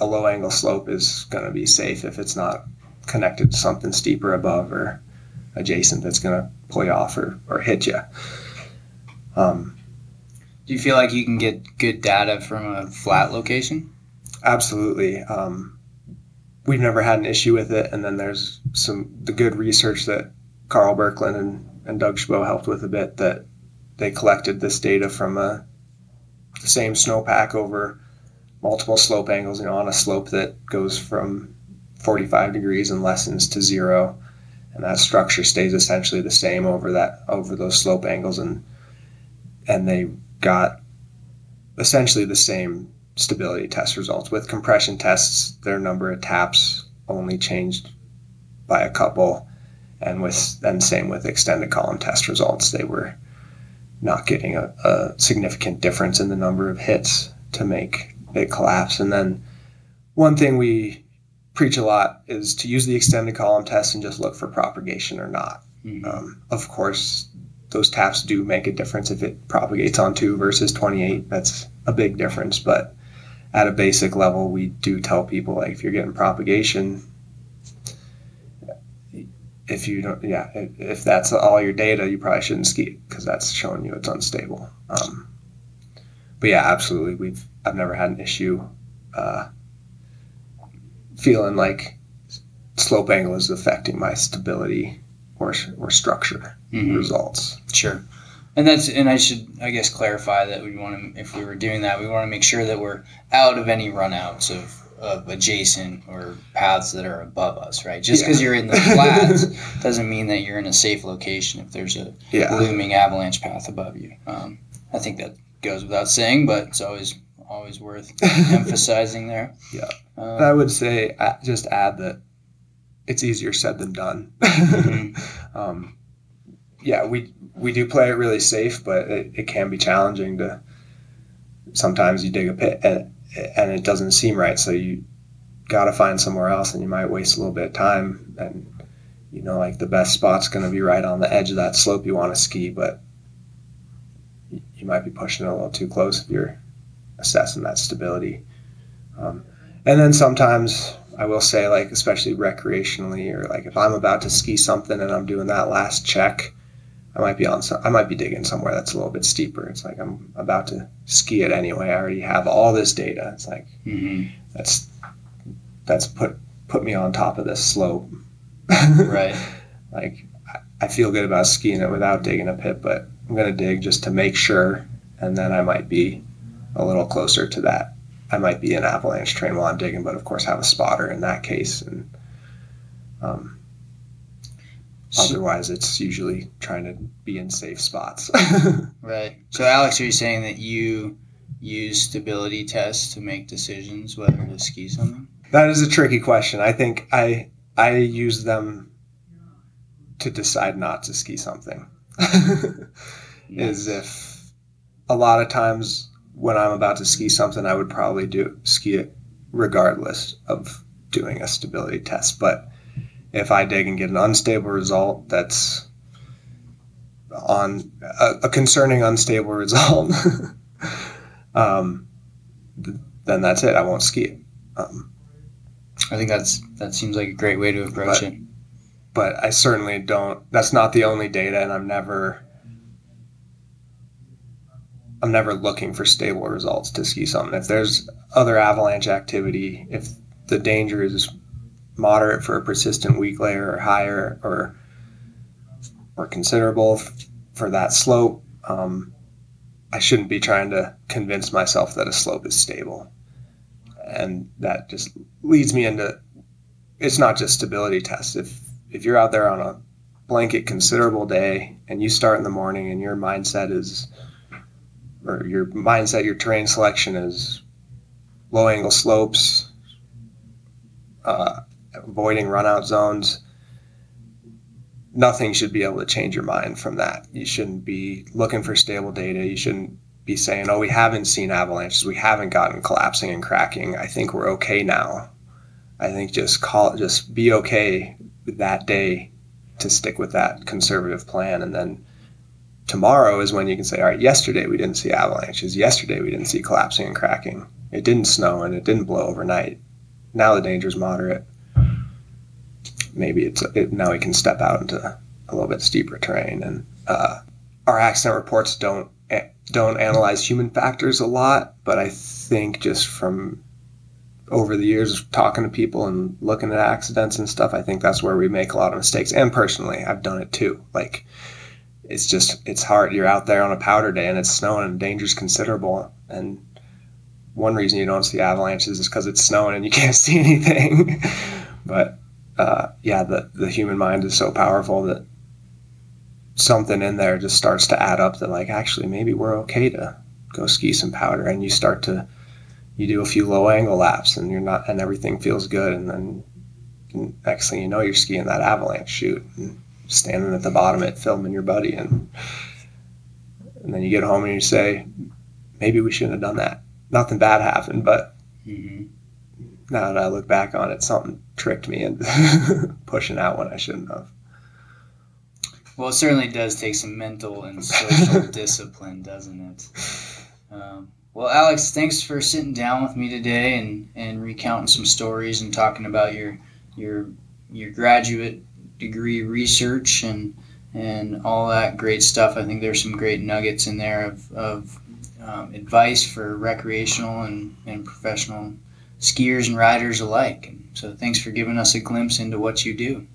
A low angle slope is going to be safe if it's not connected to something steeper above or adjacent that's going to pull you off or, or hit you. Um, Do you feel like you can get good data from a flat location? absolutely. Um, we've never had an issue with it. And then there's some the good research that Karl Birkeland and, and Doug Chabot helped with a bit that they collected this data from a, the same snowpack over multiple slope angles, you know, on a slope that goes from 45 degrees and lessens to zero. And that structure stays essentially the same over that over those slope angles and and they got essentially the same stability test results. With compression tests, their number of taps only changed by a couple, and with and same with extended column test results, they were not getting a, a significant difference in the number of hits to make it collapse. And then one thing we preach a lot is to use the extended column test and just look for propagation or not. Mhm. Um, of course, those taps do make a difference if it propagates on two versus 28. That's a big difference. But at a basic level, we do tell people like if you're getting propagation, if you don't, yeah, if, if that's all your data, you probably shouldn't ski it because that's showing you it's unstable. Um, but yeah, absolutely, we've I've never had an issue uh, feeling like slope angle is affecting my stability or or structure Mhm. results. Sure. And that's and I should I guess clarify that we want to if we were doing that we want to make sure that we're out of any runouts of of adjacent or paths that are above us, right? Just because Yeah. you're in the flats doesn't mean that you're in a safe location if there's a Yeah, looming avalanche path above you. Um, I think that goes without saying, but it's always always worth emphasizing there. Yeah. Um, and I would say just add that it's easier said than done. Mhm. um, yeah, we we do play it really safe, but it, it can be challenging to. Sometimes you dig a pit and and it doesn't seem right, so you got to find somewhere else, and you might waste a little bit of time. And you know, like the best spot's going to be right on the edge of that slope you want to ski, but you might be pushing it a little too close if you're assessing that stability. Um, and then sometimes I will say, like, especially recreationally, or like if I'm about to ski something and I'm doing that last check, I might be on. Some, I might be digging somewhere that's a little bit steeper. It's like I'm about to ski it anyway. I already have all this data. It's like mhm. that's that's put put me on top of this slope. Right. like I- I feel good about skiing it without digging a pit, but I'm gonna dig just to make sure, and then I might be a little closer to that. I might be an avalanche terrain while I'm digging, but of course have a spotter in that case, and um, So- otherwise it's usually trying to be in safe spots. Right. So, Alex, are you saying that you use stability tests to make decisions whether to ski something? that is a tricky question. I think I I use them to decide not to ski something. is if a lot of times when I'm about to ski something, I would probably do ski it regardless of doing a stability test. But if I dig and get an unstable result, that's on a, a concerning unstable result, um, th- then that's it. I won't ski it. Um, I think that's that seems like a great way to approach But- it. but I certainly don't. That's not the only data, and I'm never. I'm never looking for stable results to ski something. If there's other avalanche activity, if the danger is moderate for a persistent weak layer or higher or or considerable f- for that slope, um, I shouldn't be trying to convince myself that a slope is stable. And that just leads me into it's not just stability tests. If if you're out there on a blanket considerable day and you start in the morning and your mindset is or your mindset, your terrain selection is low angle slopes, uh, avoiding runout zones, nothing should be able to change your mind from that. You shouldn't be looking for stable data. You shouldn't be saying, oh, we haven't seen avalanches. We haven't gotten collapsing and cracking. I think we're okay now. I think just call just be okay that day to stick with that conservative plan and then tomorrow is when you can say all right yesterday we didn't see avalanches yesterday we didn't see collapsing and cracking it didn't snow and it didn't blow overnight now the danger is moderate maybe it's it, now we can step out into a little bit steeper terrain, and uh, our accident reports don't don't analyze human factors a lot, but I think just from over the years of talking to people and looking at accidents and stuff, I think that's where we make a lot of mistakes. And personally, I've done it too. Like it's just it's hard. You're out there on a powder day and it's snowing and danger's considerable. And one reason you don't see avalanches is because it's snowing and you can't see anything. but uh, yeah, the the human mind is so powerful that something in there just starts to add up that like actually maybe we're okay to go ski some powder and you start to you do a few low angle laps and you're not and everything feels good and then next thing you know you're skiing that avalanche chute and standing at the bottom of it filming your buddy and and then you get home and you say maybe we shouldn't have done that nothing bad happened but mm-hmm. now that i look back on it something tricked me into pushing out when i shouldn't have well, it certainly does take some mental and social discipline, doesn't it? Um, well, Alex, thanks for sitting down with me today and, and recounting some stories and talking about your your your graduate degree research and and all that great stuff. I think there's some great nuggets in there of, of um, advice for recreational and, and professional skiers and riders alike. And so thanks for giving us a glimpse into what you do.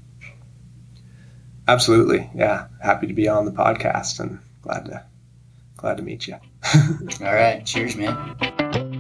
Absolutely. Yeah. Happy to be on the podcast and glad to glad to meet you. All right. Cheers, man.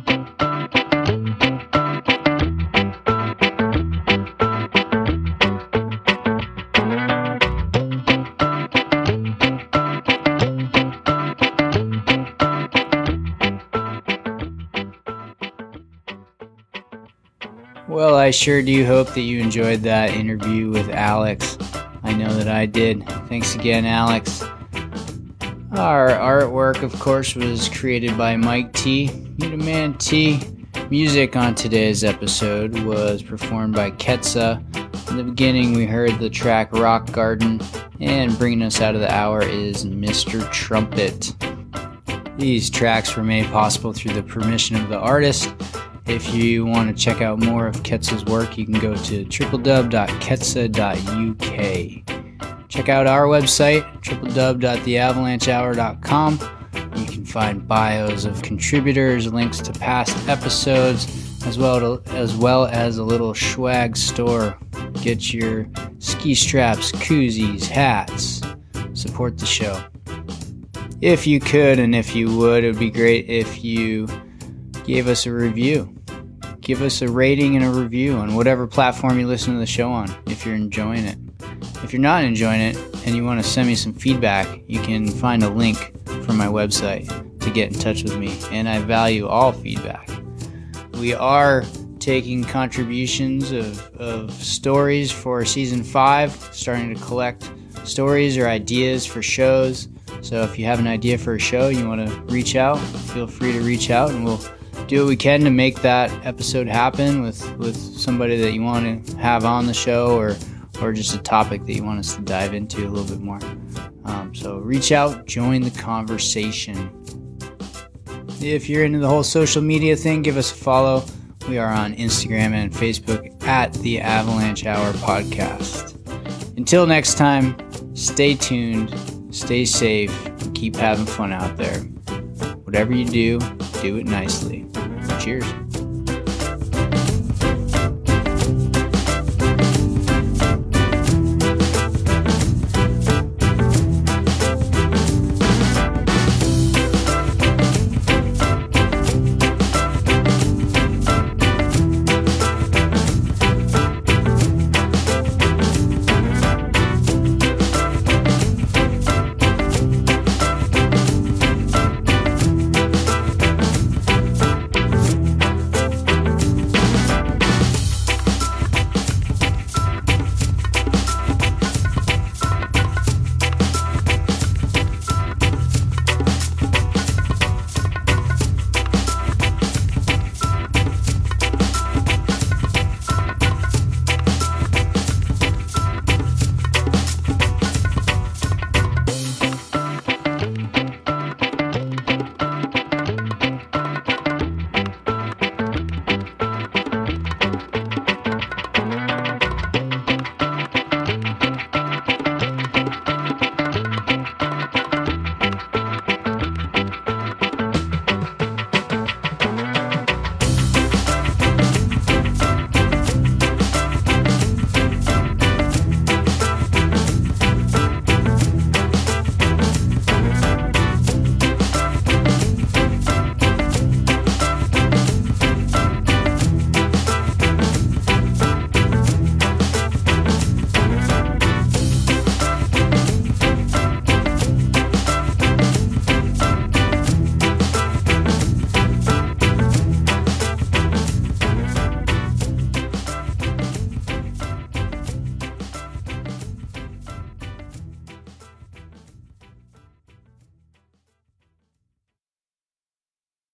I sure do hope that you enjoyed that interview with Alex. I know that I did. Thanks again, Alex. Our artwork, of course, was created by Mike T. Meet a Man T. Music on today's episode was performed by Ketsa. In the beginning, we heard the track Rock Garden, and bringing us out of the hour is Mr. Trumpet. These tracks were made possible through the permission of the artist if you want to check out more of Ketsa's work, you can go to www.ketsa.uk. Check out our website, www.theavalanchehour.com. You can find bios of contributors, links to past episodes, as well, to, as well as a little swag store. Get your ski straps, koozies, hats. Support the show. If you could and if you would, it would be great if you gave us a review. Give us a rating and a review on whatever platform you listen to the show on if you're enjoying it. If you're not enjoying it and you want to send me some feedback, you can find a link from my website to get in touch with me, and I value all feedback. We are taking contributions of, of stories for season five, starting to collect stories or ideas for shows. So if you have an idea for a show, you want to reach out, feel free to reach out and we'll do what we can to make that episode happen with with somebody that you want to have on the show or or just a topic that you want us to dive into a little bit more. Um, so reach out, join the conversation. If you're into the whole social media thing, give us a follow. We are on Instagram and Facebook at the Avalanche Hour Podcast. Until next time, stay tuned, stay safe, and keep having fun out there. Whatever you do, do it nicely. Cheers.